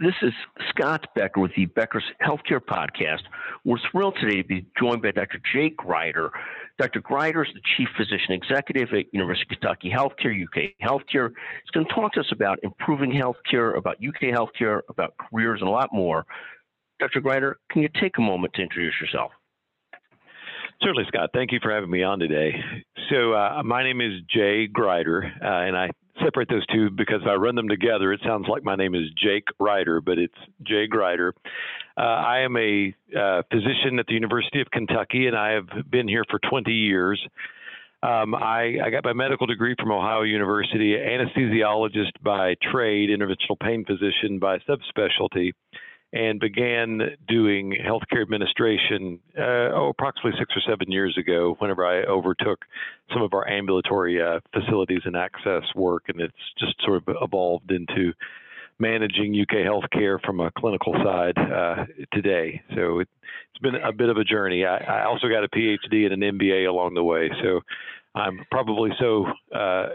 This is Scott Becker with the Becker's Healthcare Podcast. We're thrilled today to be joined by Dr. Jake Grider. Dr. Grider is the Chief Physician Executive at University of Kentucky Healthcare, UK Healthcare. He's going to talk to us about improving healthcare, about UK healthcare, about careers, and a lot more. Dr. Grider, can you take a moment to introduce yourself? Certainly, Scott. Thank you for having me on today. So, uh, my name is Jay Grider, uh, and I separate those two because I run them together, it sounds like my name is Jake Ryder, but it's Jay Grider. Uh, I am a uh, physician at the University of Kentucky, and I have been here for 20 years. Um, I, I, got my medical degree from Ohio University, anesthesiologist by trade, interventional pain physician by subspecialty and began doing healthcare administration uh, oh, approximately six or seven years ago whenever I overtook some of our ambulatory uh, facilities and access work. And it's just sort of evolved into managing UK healthcare from a clinical side uh, today. So it, has been a bit of a journey. I, I, also got a PhD and an MBA along the way. So I'm probably so uh,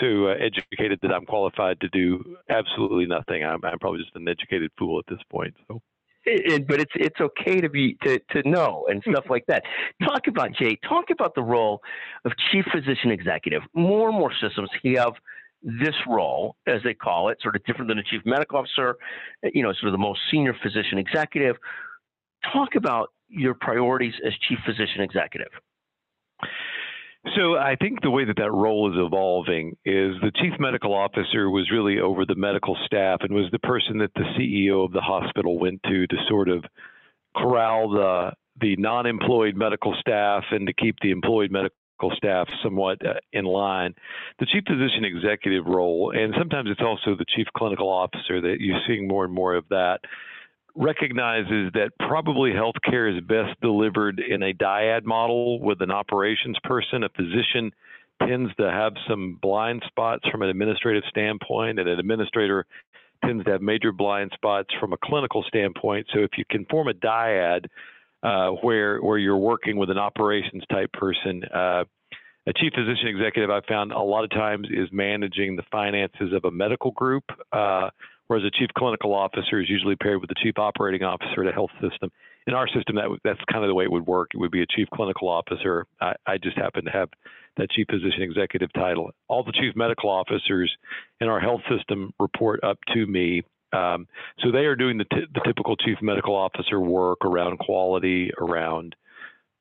so uh, educated that I'm qualified to do absolutely nothing. I'm, I'm probably just an educated fool at this point. So. It, it, but it's it's okay to be to, to know and stuff like that. Talk about Jay. Talk about the role of chief physician executive. More and more systems have this role, as they call it, sort of different than a chief medical officer. You know, sort of the most senior physician executive. Talk about your priorities as chief physician executive. So I think the way that that role is evolving is the chief medical officer was really over the medical staff and was the person that the CEO of the hospital went to to sort of corral the the non-employed medical staff and to keep the employed medical staff somewhat uh, in line. The chief physician executive role, and sometimes it's also the chief clinical officer that you're seeing more and more of that recognizes that probably healthcare is best delivered in a dyad model with an operations person. A physician tends to have some blind spots from an administrative standpoint, and an administrator tends to have major blind spots from a clinical standpoint. So if you can form a dyad uh, where where you're working with an operations type person, uh, a chief physician executive I found a lot of times is managing the finances of a medical group. Uh, whereas a chief clinical officer is usually paired with the chief operating officer at a health system. In our system, that that's kind of the way it would work. It would be a chief clinical officer. I, I just happen to have that chief physician executive title. All the chief medical officers in our health system report up to me. Um, so they are doing the, t- the typical chief medical officer work around quality, around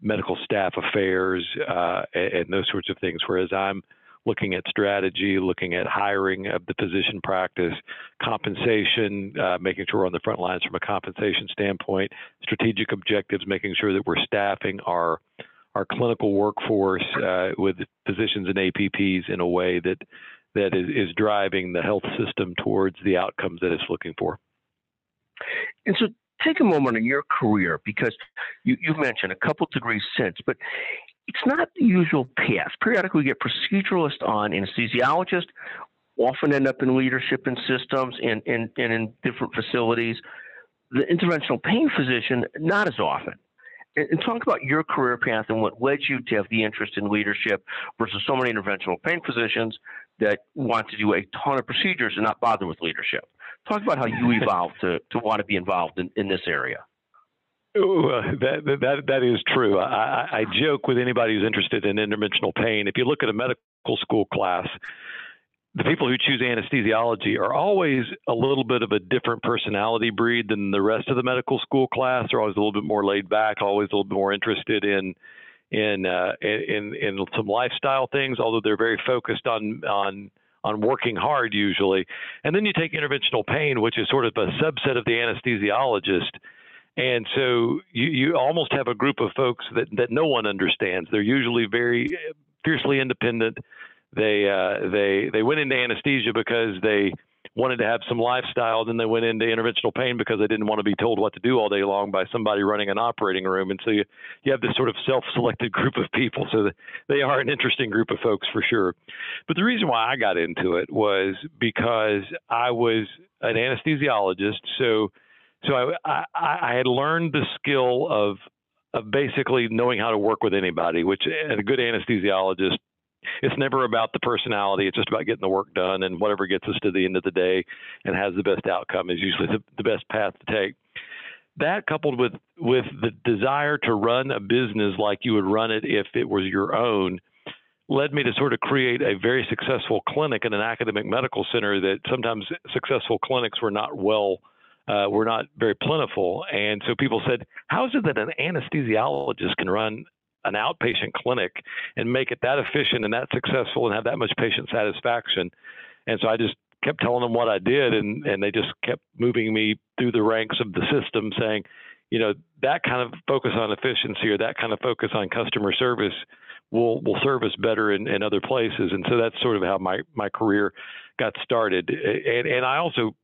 medical staff affairs, uh, and, those sorts of things. Whereas I'm looking at strategy, looking at hiring of the physician practice, compensation, uh, making sure we're on the front lines from a compensation standpoint, strategic objectives, making sure that we're staffing our our clinical workforce uh, with physicians and APPs in a way that that is, is driving the health system towards the outcomes that it's looking for. And so take a moment in your career because you, have mentioned a couple degrees since, but it's not the usual path. Periodically, we get proceduralists on anesthesiologists, often end up in leadership in systems and, and, and in different facilities. The interventional pain physician, not as often. And, and talk about your career path and what led you to have the interest in leadership versus so many interventional pain physicians that want to do a ton of procedures and not bother with leadership. Talk about how you evolved to, to want to be involved in, in this area. Uh, that, that that is true. I, I joke with anybody who's interested in interventional pain. If you look at a medical school class, the people who choose anesthesiology are always a little bit of a different personality breed than the rest of the medical school class. They're always a little bit more laid back, always a little bit more interested in in uh, in in some lifestyle things. Although they're very focused on on on working hard usually. And then you take interventional pain, which is sort of a subset of the anesthesiologist and so you, you almost have a group of folks that, that no one understands. They're usually very fiercely independent. They uh, they they went into anesthesia because they wanted to have some lifestyle. Then they went into interventional pain because they didn't want to be told what to do all day long by somebody running an operating room. And so you, you have this sort of self-selected group of people. So they are an interesting group of folks for sure. But the reason why I got into it was because I was an anesthesiologist. So so I, I, I had learned the skill of of basically knowing how to work with anybody, which a good anesthesiologist it's never about the personality. It's just about getting the work done, and whatever gets us to the end of the day and has the best outcome is usually the, the best path to take. That coupled with with the desire to run a business like you would run it if it was your own led me to sort of create a very successful clinic in an academic medical center that sometimes successful clinics were not well uh, were not very plentiful and so people said how is it that an anesthesiologist can run an outpatient clinic and make it that efficient and that successful and have that much patient satisfaction and so i just kept telling them what i did and and they just kept moving me through the ranks of the system saying you know that kind of focus on efficiency or that kind of focus on customer service will will serve us better in, in other places. And so that's sort of how my my career got started. And and I also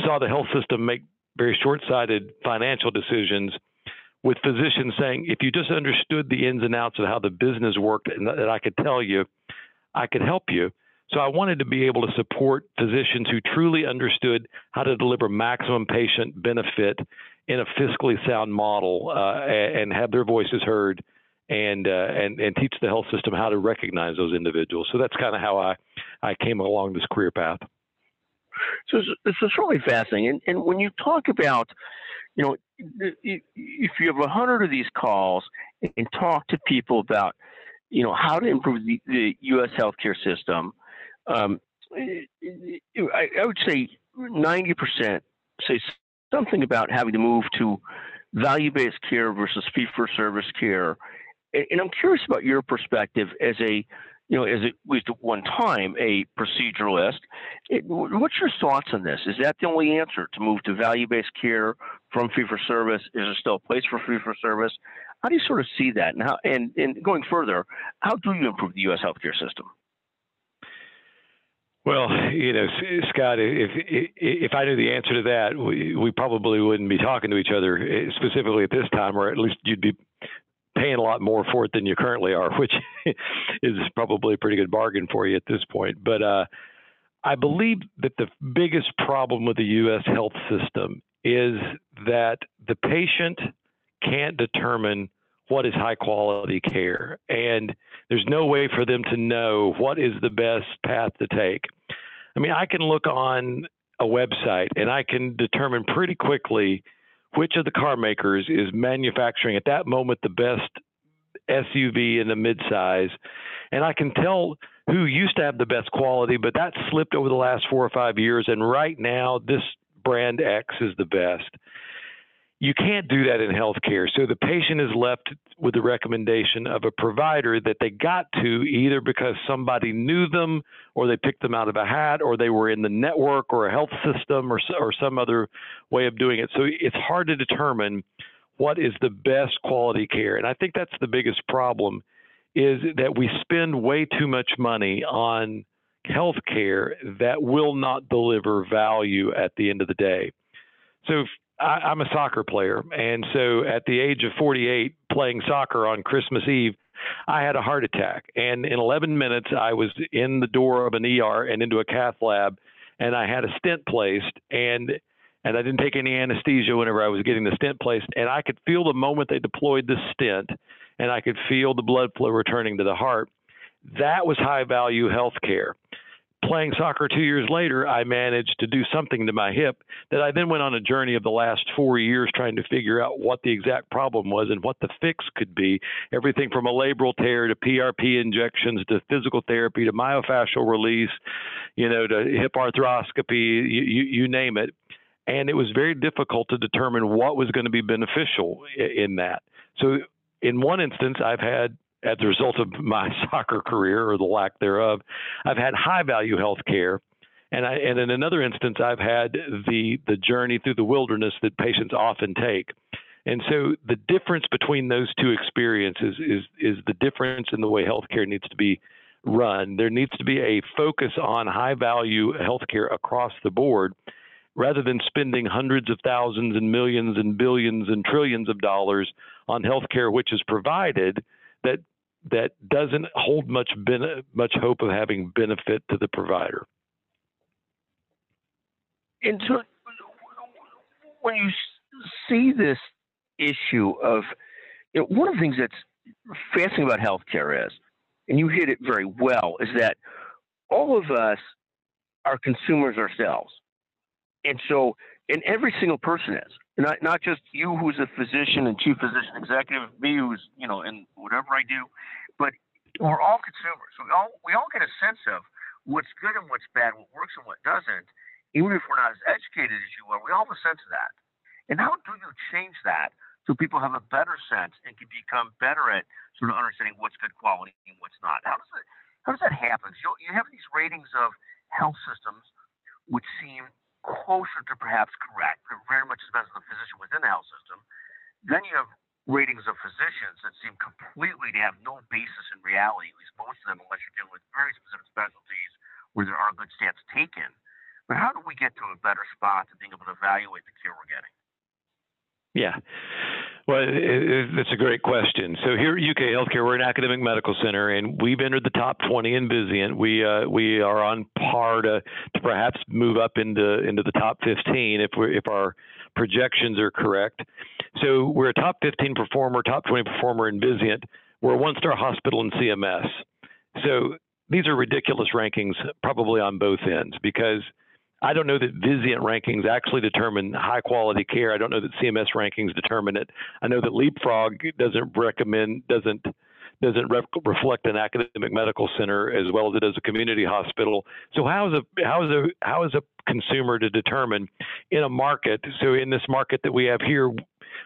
saw the health system make very short-sighted financial decisions with physicians saying if you just understood the ins and outs of how the business worked and that I could tell you I could help you so I wanted to be able to support physicians who truly understood how to deliver maximum patient benefit in a fiscally sound model uh, and have their voices heard and uh, and and teach the health system how to recognize those individuals. So that's kind of how I I came along this career path. So this is really fascinating. And, and when you talk about, you know, if you have a hundred of these calls and talk to people about, you know, how to improve the, the U.S. healthcare system, um, I, I would say ninety percent say something about having to move to value-based care versus fee-for-service care and I'm curious about your perspective as a, you know, as at least at one time a proceduralist. It, what's your thoughts on this? Is that the only answer to move to value-based care from fee-for-service? Is there still a place for fee-for-service? How do you sort of see that? And how, and, and going further, how do you improve the U.S. healthcare system? Well, you know, Scott, if if I knew the answer to that, we, we probably wouldn't be talking to each other eh, specifically at this time, or at least you'd be paying a lot more for it than you currently are, which is probably a pretty good bargain for you at this point. But uh, I believe that the biggest problem with the U.S. health system is that the patient can't determine what is high quality care. And there's no way for them to know what is the best path to take. I mean, I can look on a website and I can determine pretty quickly which of the car makers is manufacturing at that moment the best SUV in the midsize. And I can tell who used to have the best quality, but that slipped over the last four or five years. And right now, this brand X is the best. You can't do that in healthcare. So the patient is left with the recommendation of a provider that they got to either because somebody knew them or they picked them out of a hat or they were in the network or a health system or, or some other way of doing it. So it's hard to determine what is the best quality care. And I think that's the biggest problem is that we spend way too much money on health care that will not deliver value at the end of the day. So I, am a soccer player, and so at the age of 48, playing soccer on Christmas Eve, I had a heart attack, and in 11 minutes, I was in the door of an ER and into a cath lab, and I had a stent placed, and and I didn't take any anesthesia whenever I was getting the stent placed, and I could feel the moment they deployed the stent, and I could feel the blood flow returning to the heart. That was high value health care playing soccer two years later, I managed to do something to my hip that I then went on a journey of the last four years trying to figure out what the exact problem was and what the fix could be. Everything from a labral tear to PRP injections to physical therapy to myofascial release, you know, to hip arthroscopy, you, you, name it. And it was very difficult to determine what was going to be beneficial in that. So, in one instance, I've had as a result of my soccer career or the lack thereof, I've had high value health care. And, I, and in another instance, I've had the, the journey through the wilderness that patients often take. And so the difference between those two experiences is, is the difference in the way healthcare needs to be run. There needs to be a focus on high value healthcare across the board rather than spending hundreds of thousands and millions and billions and trillions of dollars on healthcare, which is provided that that doesn't hold much ben- much hope of having benefit to the provider. And so, when you see this issue of, you know, one of the things that's fascinating about healthcare is and you hit it very well, is that all of us are consumers ourselves. And so, and every single person is, not, not just you who's a physician and chief physician executive, me who's, you know, and whatever I do, but we're all consumers. We all, we all get a sense of what's good and what's bad, what works and what doesn't. Even if we're not as educated as you are, we all have a sense of that. And how do you change that so people have a better sense and can become better at sort of understanding what's good quality and what's not? How does that, how does that happen? You, you have these ratings of health systems which seem closer to perhaps correct. It very much depends on the physician within the health system. Then you have ratings of physicians that seem completely to have no basis in reality, at least most of them, unless you're dealing with very specific specialties where there are good stats taken. But how do we get to a better spot to being able to evaluate the care we're getting? Yeah. Well, it's a great question. So here at UK Healthcare, we're an academic medical center, and we've entered the top 20 in Vizient. We uh, we are on par to, to perhaps move up into into the top 15 if we if our projections are correct. So we're a top 15 performer, top 20 performer in Vizient. We're a one-star hospital in CMS. So these are ridiculous rankings, probably on both ends, because I don't know that Vizient rankings actually determine high quality care. I don't know that CMS rankings determine it. I know that Leapfrog doesn't recommend doesn't doesn't re- reflect an academic medical center as well as it does a community hospital. So how is a how is a how is a consumer to determine in a market? So in this market that we have here,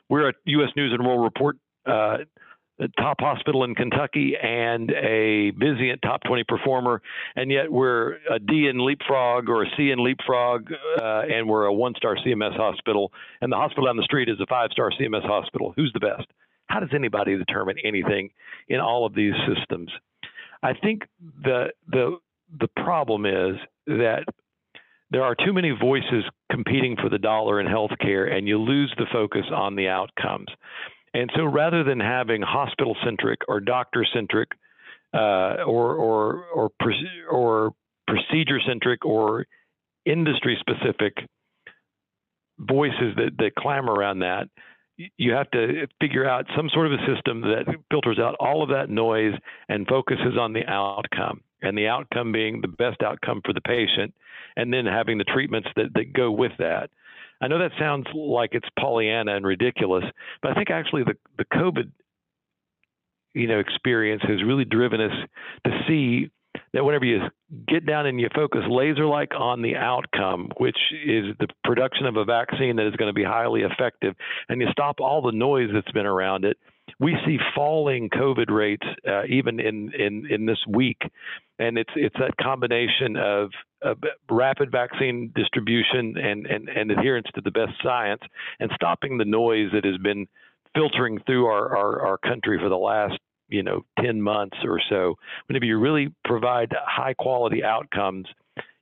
we're a U.S. News and World Report uh, top hospital in Kentucky and a Vizient top 20 performer, and yet we're a D in Leapfrog or a C in Leapfrog, uh, and we're a one star CMS hospital, and the hospital down the street is a five star CMS hospital. Who's the best? How does anybody determine anything in all of these systems? I think the the the problem is that there are too many voices competing for the dollar in healthcare, and you lose the focus on the outcomes. And so rather than having hospital centric or doctor centric uh, or, or, or, or procedure centric or industry specific voices that, that clamor around that, you have to figure out some sort of a system that filters out all of that noise and focuses on the outcome and the outcome being the best outcome for the patient and then having the treatments that, that go with that I know that sounds like it's Pollyanna and ridiculous, but I think actually the, the COVID you know experience has really driven us to see that whenever you get down and you focus laser like on the outcome, which is the production of a vaccine that is going to be highly effective, and you stop all the noise that's been around it, we see falling COVID rates uh, even in, in, in this week. And it's, it's that combination of, Uh, of rapid vaccine distribution and, and, and adherence to the best science and stopping the noise that has been filtering through our, our, our country for the last you know 10 months or so. Whenever you really provide high quality outcomes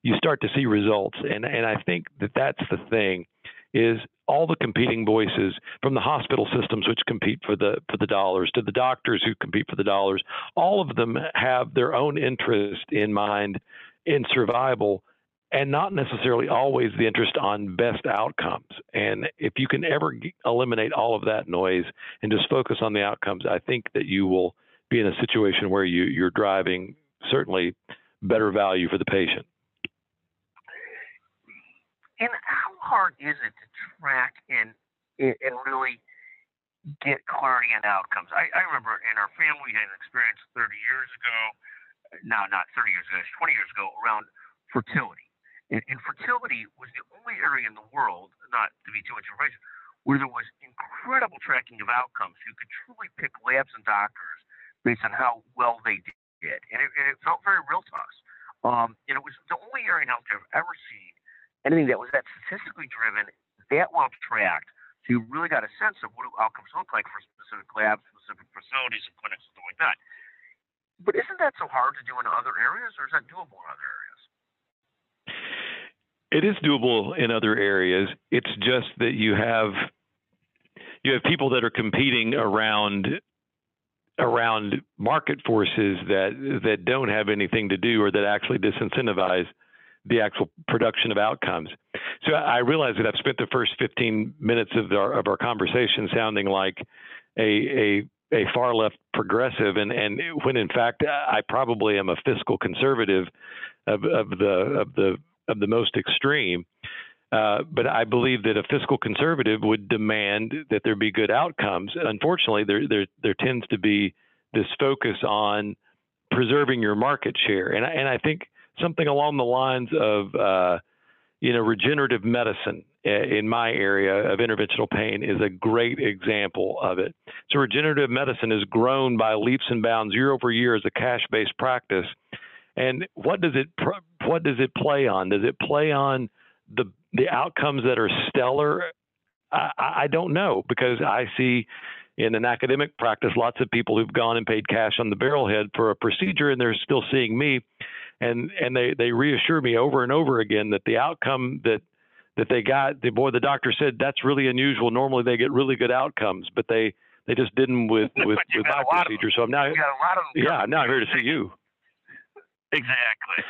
you start to see results. And and I think that that's the thing is all the competing voices from the hospital systems which compete for the for the dollars to the doctors who compete for the dollars all of them have their own interest in mind in survival and not necessarily always the interest on best outcomes and if you can ever eliminate all of that noise and just focus on the outcomes i think that you will be in a situation where you you're driving certainly better value for the patient and how hard is it to track and and really get clarity on outcomes? I, I remember in our family we had an experience 30 years ago. No, not 30 years ago, 20 years ago, around fertility. And, and fertility was the only area in the world, not to be too much information, where there was incredible tracking of outcomes. You could truly pick labs and doctors based on how well they did, and it, and it felt very real to us. Um, and it was the only area in healthcare I've ever seen anything that was that statistically driven, that well tracked. So you really got a sense of what do outcomes look like for specific labs, specific facilities, and clinics, and stuff like that. But isn't that so hard to do in other areas, or is that doable in other areas? It is doable in other areas. It's just that you have you have people that are competing around around market forces that that don't have anything to do or that actually disincentivize the actual production of outcomes. So I realize that I've spent the first 15 minutes of our of our conversation sounding like a a a far left progressive, and and when in fact I probably am a fiscal conservative of, of the of the of the most extreme. Uh, but I believe that a fiscal conservative would demand that there be good outcomes. Unfortunately, there there there tends to be this focus on preserving your market share, and I, and I think something along the lines of uh, you know regenerative medicine eh, in my area of interventional pain is a great example of it. So regenerative medicine has grown by leaps and bounds year over year as a cash-based practice. And what does it what does it play on? Does it play on the the outcomes that are stellar? I, I don't know because I see in an academic practice lots of people who've gone and paid cash on the barrelhead for a procedure and they're still seeing me. And and they they reassure me over and over again that the outcome that that they got the boy the doctor said that's really unusual. Normally they get really good outcomes but they they just didn't with with, with my procedure. So i'm now yeah now i'm here to see you. Exactly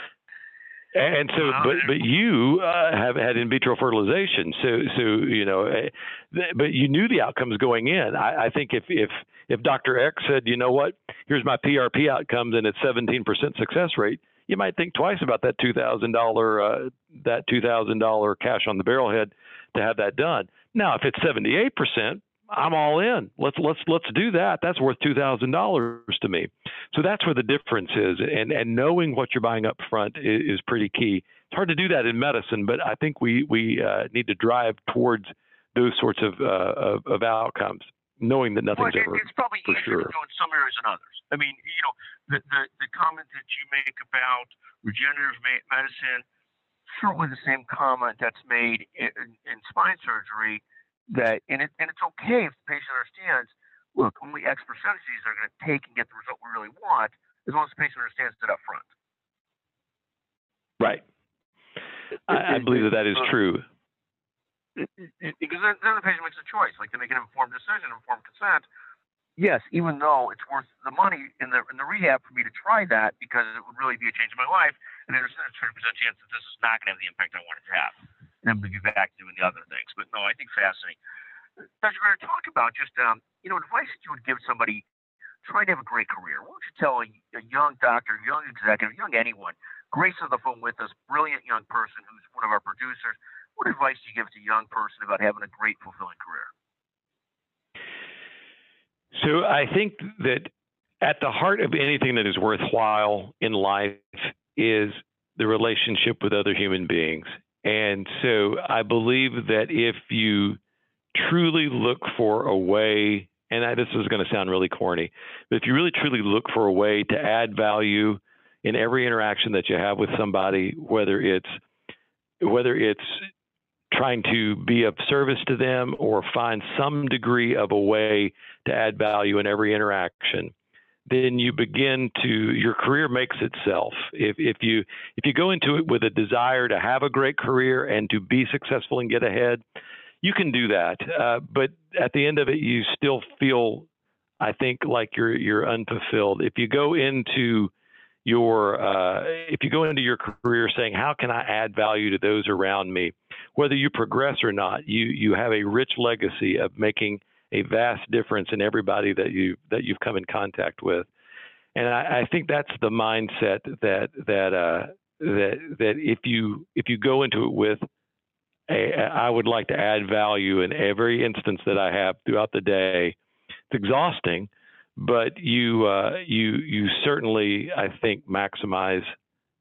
and so, but but you uh, have had in vitro fertilization, so so you know, eh, but you knew the outcomes going in. I, I think if if if Dr. X said, you know what, here's my PRP outcomes and it's 17% success rate, you might think twice about that two thousand uh, dollar that two thousand dollar cash on the barrelhead to have that done. Now, if it's seventy eight percent, I'm all in. Let's let's let's do that. That's worth two thousand dollars to me. So that's where the difference is, and and knowing what you're buying up front is, is pretty key. It's hard to do that in medicine, but I think we we uh, need to drive towards those sorts of uh, of, of outcomes, knowing that nothing's well, ever it's probably for easier sure. to do in some areas than others. I mean, you know, the, the, the comment that you make about regenerative medicine, certainly the same comment that's made in, in spine surgery. That and it and it's okay if the patient understands. Look, only X percentage of these are going to take and get the result we really want, as long as the patient understands it up front. Right. I, I believe that that is uh, true. Because then, then the patient makes a choice, like they make an informed decision, informed consent, yes, even though it's worth the money in the in the rehab for me to try that because it would really be a change in my life, and there's a 30% chance that this is not going to have the impact I want it to have, and going to be back doing the other things. But no, I think fascinating. Dr. To talk about just um, you know advice that you would give somebody trying to have a great career. What would you tell a, a young doctor, young executive, young anyone? Grace on the phone with us, brilliant young person who's one of our producers. What advice do you give to a young person about having a great, fulfilling career? So I think that at the heart of anything that is worthwhile in life is the relationship with other human beings. And so I believe that if you truly look for a way, and I, this is going to sound really corny, but if you really truly look for a way to add value in every interaction that you have with somebody, whether it's whether it's trying to be of service to them or find some degree of a way to add value in every interaction then you begin to your career makes itself. If if you if you go into it with a desire to have a great career and to be successful and get ahead you can do that. Uh, but at the end of it you still feel i think like you're you're unfulfilled. If you go into your uh, if you go into your career saying how can i add value to those around me? Whether you progress or not you you have a rich legacy of making a vast difference in everybody that you that you've come in contact with and i, I think that's the mindset that that uh, that that if you if you go into it with a, I would like to add value in every instance that I have throughout the day. It's exhausting, but you uh, you you certainly I think maximize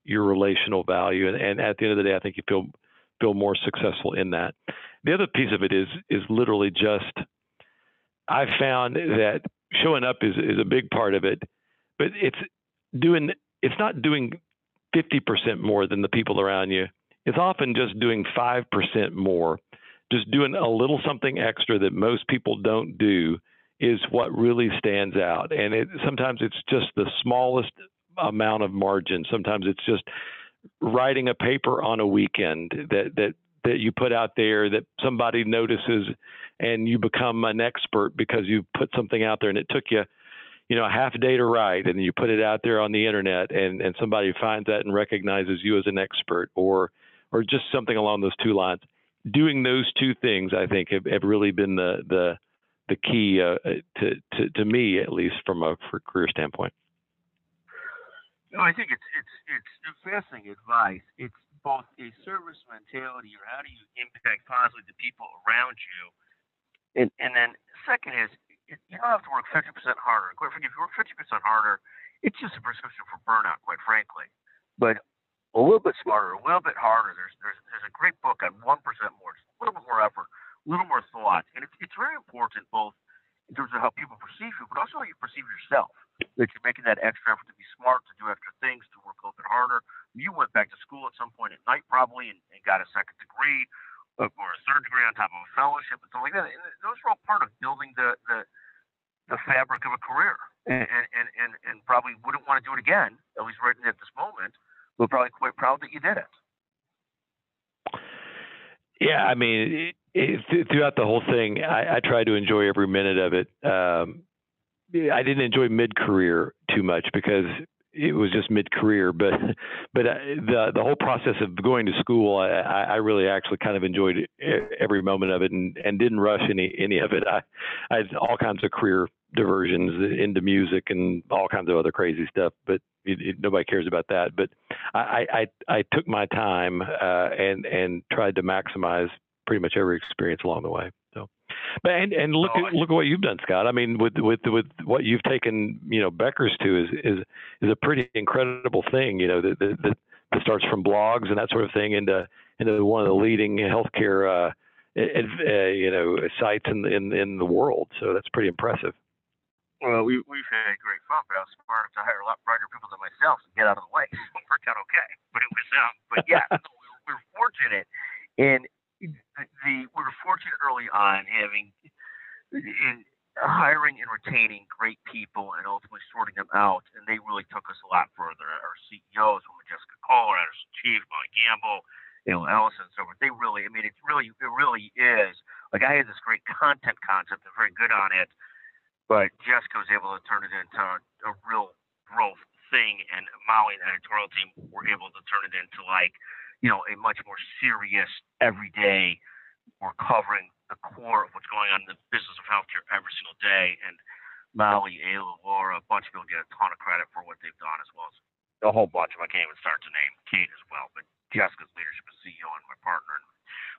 your relational value, and, and at the end of the day, I think you feel feel more successful in that. The other piece of it is is literally just I found that showing up is is a big part of it, but it's doing it's not doing 50% more than the people around you. It's often just doing 5% more. Just doing a little something extra that most people don't do is what really stands out. And it, sometimes it's just the smallest amount of margin. Sometimes it's just writing a paper on a weekend that that that you put out there that somebody notices and you become an expert because you put something out there and it took you you know a half a day to write and you put it out there on the internet and and somebody finds that and recognizes you as an expert or or just something along those two lines doing those two things i think have, have really been the the the key uh, to, to to me at least from a career standpoint. No, I think it's it's it's fascinating advice. It's both a service mentality, or how do you impact positively the people around you, and and then second is you don't have to work 50% harder. Quite frankly, if you work 50% harder, it's just a prescription for burnout, quite frankly. But a little bit smarter, a little bit harder. There's there's there's a great book on one percent more, just a little bit more effort, a little more thought, and it's it's very important both in terms of how people perceive you, but also how you perceive yourself that you're making that extra effort to be smart, to do extra things, to work a little bit harder. You went back to school at some point at night probably and, and got a second degree uh, or a third degree on top of a fellowship and stuff like that. And those are all part of building the the, the fabric of a career. And, and, and, and probably wouldn't want to do it again, at least right at this moment, but probably quite proud that you did it. Yeah, I mean, it, it, throughout the whole thing, I, I tried to enjoy every minute of it. Um, I didn't enjoy mid career too much because it was just mid career, but but uh, the the whole process of going to school, I, I really actually kind of enjoyed every moment of it and, and didn't rush any any of it. I I had all kinds of career diversions into music and all kinds of other crazy stuff, but it, it, nobody cares about that. But I I, I took my time uh, and and tried to maximize pretty much every experience along the way. So. But and, and look at look at what you've done, Scott. I mean, with with with what you've taken, you know, Becker's to is is is a pretty incredible thing. You know, that that, that starts from blogs and that sort of thing into into one of the leading healthcare, uh, uh, you know, sites in in in the world. So that's pretty impressive. Well, we we've had great fun, but I was smart to hire a lot brighter people than myself and get out of the way. it worked out okay, but it was um, but yeah, we, were, we were fortunate, and the we were fortunate early on having in hiring and retaining great people and ultimately sorting them out, and they really took us a lot further. Our CEOs, Jessica Kohler, our chief, Molly Gamble, you know, Allison, so forth. They really, I mean, it's really, it really is. Like I had this great content concept, they're very good on it, but Jessica was able to turn it into a, a real growth thing, and Molly and the editorial team were able to turn it into like you know, a much more serious everyday. We're covering the core of what's going on in the business of healthcare every single day. And Molly, Ayla, Laura, a bunch of people get a ton of credit for what they've done, as well as a whole bunch of them. I can't even start to name Kate as well, but Jessica's leadership as CEO and my partner and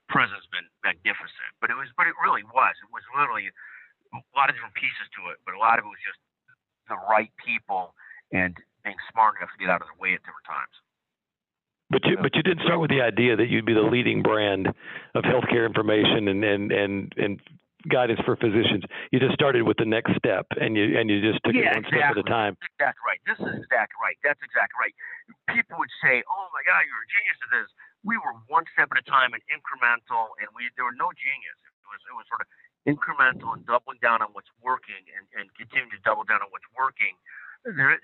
president's been magnificent. But it was, but it really was. It was literally a lot of different pieces to it, but a lot of it was just the right people and being smart enough to get out of their way at different times. But you, but you did start with the idea that you'd be the leading brand of healthcare information and and and, and guidance for physicians. You just started with the next step, and you and you just took yeah, it one exactly. step at a time. Exactly right. This is exactly right. That's exactly right. People would say, "Oh my God, you're a genius at this." We were one step at a time and incremental, and we there were no genius. It was it was sort of incremental and doubling down on what's working and, and continuing to double down on what's working. There.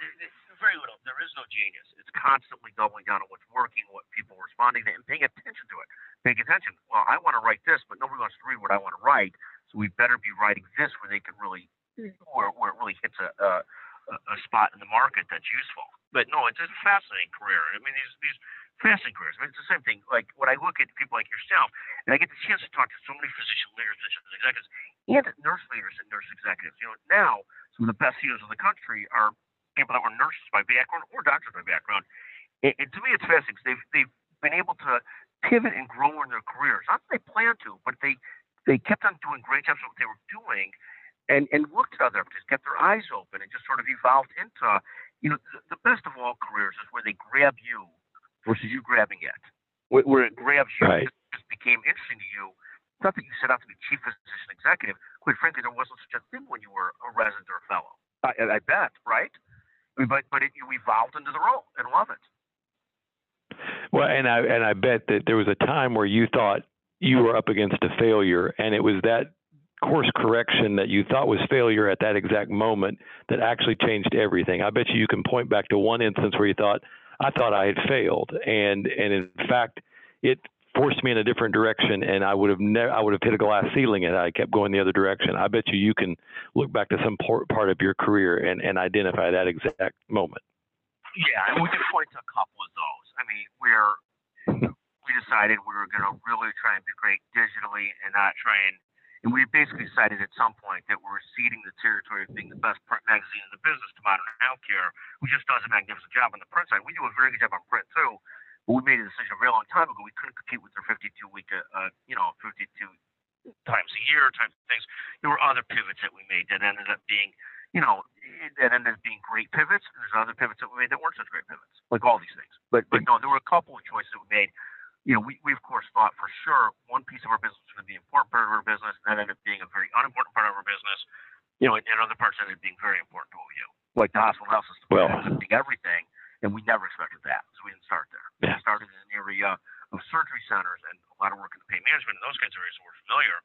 There is no genius. It's constantly doubling down on what's working, what people are responding to, and paying attention to it. Paying attention. Well, I want to write this, but nobody wants to read what I want to write. So we better be writing this where they can really, mm-hmm. where, where it really hits a, a, a spot in the market that's useful. But no, it's a fascinating career. I mean, these these fascinating careers. I mean, it's the same thing. Like when I look at people like yourself, and I get the chance to talk to so many physician leaders, physician executives, and nurse leaders and nurse executives. You know, now some of the best CEOs in the country are people that were nurses by background or doctors by background. And, and to me, it's fascinating because they've, they've been able to pivot and grow in their careers. Not that they planned to, but they they kept on doing great jobs at what they were doing, and and looked at other opportunities, kept their eyes open, and just sort of evolved into you know the, the best of all careers is where they grab you versus you grabbing it, where, where it grabs you. Right. It just became interesting to you. It's not that you set out to be chief physician executive. Quite frankly, there wasn't such a thing when you were a resident or a fellow. I, I bet, right? But but it, you evolved into the role and love it. Well, and I and I bet that there was a time where you thought you were up against a failure, and it was that course correction that you thought was failure at that exact moment that actually changed everything. I bet you you can point back to one instance where you thought, I thought I had failed, and and in fact, it forced me in a different direction, and I would have never, I would have hit a glass ceiling, and I kept going the other direction. I bet you you can look back to some part of your career and, and identify that exact moment. Yeah, and we can point to a couple of those. I mean, we're we decided we were going to really try and be great digitally and not try and And we basically decided at some point that we're ceding the territory of being the best print magazine in the business to Modern Healthcare, who just does a magnificent job on the print side. We do a very good job on print too, but we made a decision a very long time ago. We couldn't compete with their 52 week, uh, uh, you know, 52 times a year type of things. There were other pivots that we made that ended up being, you know, that ended up being great pivots. And there's other pivots that we made that weren't such great pivots, like all these things. But but no, there were a couple of choices that we made you know, we, we of course thought for sure one piece of our business was going to be an important part of our business, and that ended up being a very unimportant part of our business. You know, and, and other parts ended up being very important to what we do, like the hospital health system. Well, being everything, and we never expected that, so we didn't start there. Yeah. We started in an area of surgery centers and a lot of work in the pain management and those kinds of areas we're familiar.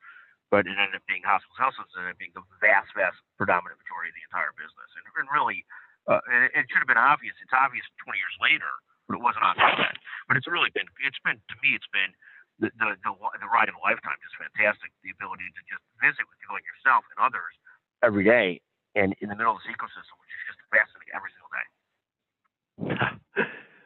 But it ended up being hospitals, health systems, ended up being the vast, vast predominant majority of the entire business. And, and really, uh, and it, it should have been obvious. It's obvious 20 years later, but it wasn't obvious then. But it's really been, it's been to me, it's been the, the, the, the ride of a lifetime. Just fantastic. The ability to just visit with people like yourself and others every day and in the middle of this ecosystem, which is just fascinating every single day.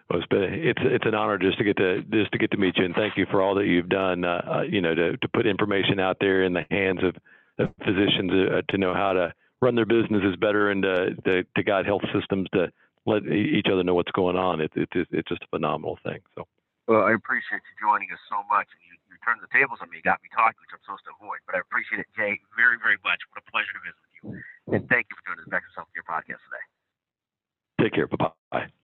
Well, it's been it's it's an honor just to get to just to get to meet you, and thank you for all that you've done. Uh, uh you know, to to put information out there in the hands of, of physicians uh, uh to know how to run their businesses better, and to, to, to guide health systems to let each other know what's going on. It, it, it it's just a phenomenal thing. So. Well, I appreciate you joining us so much, and you, you turned the tables on me, got me talking, which I'm supposed to avoid. But I appreciate it, Jay, very very much. What a pleasure to visit with you, and thank you for doing this Becker's Healthcare podcast today. Take care. Bye bye.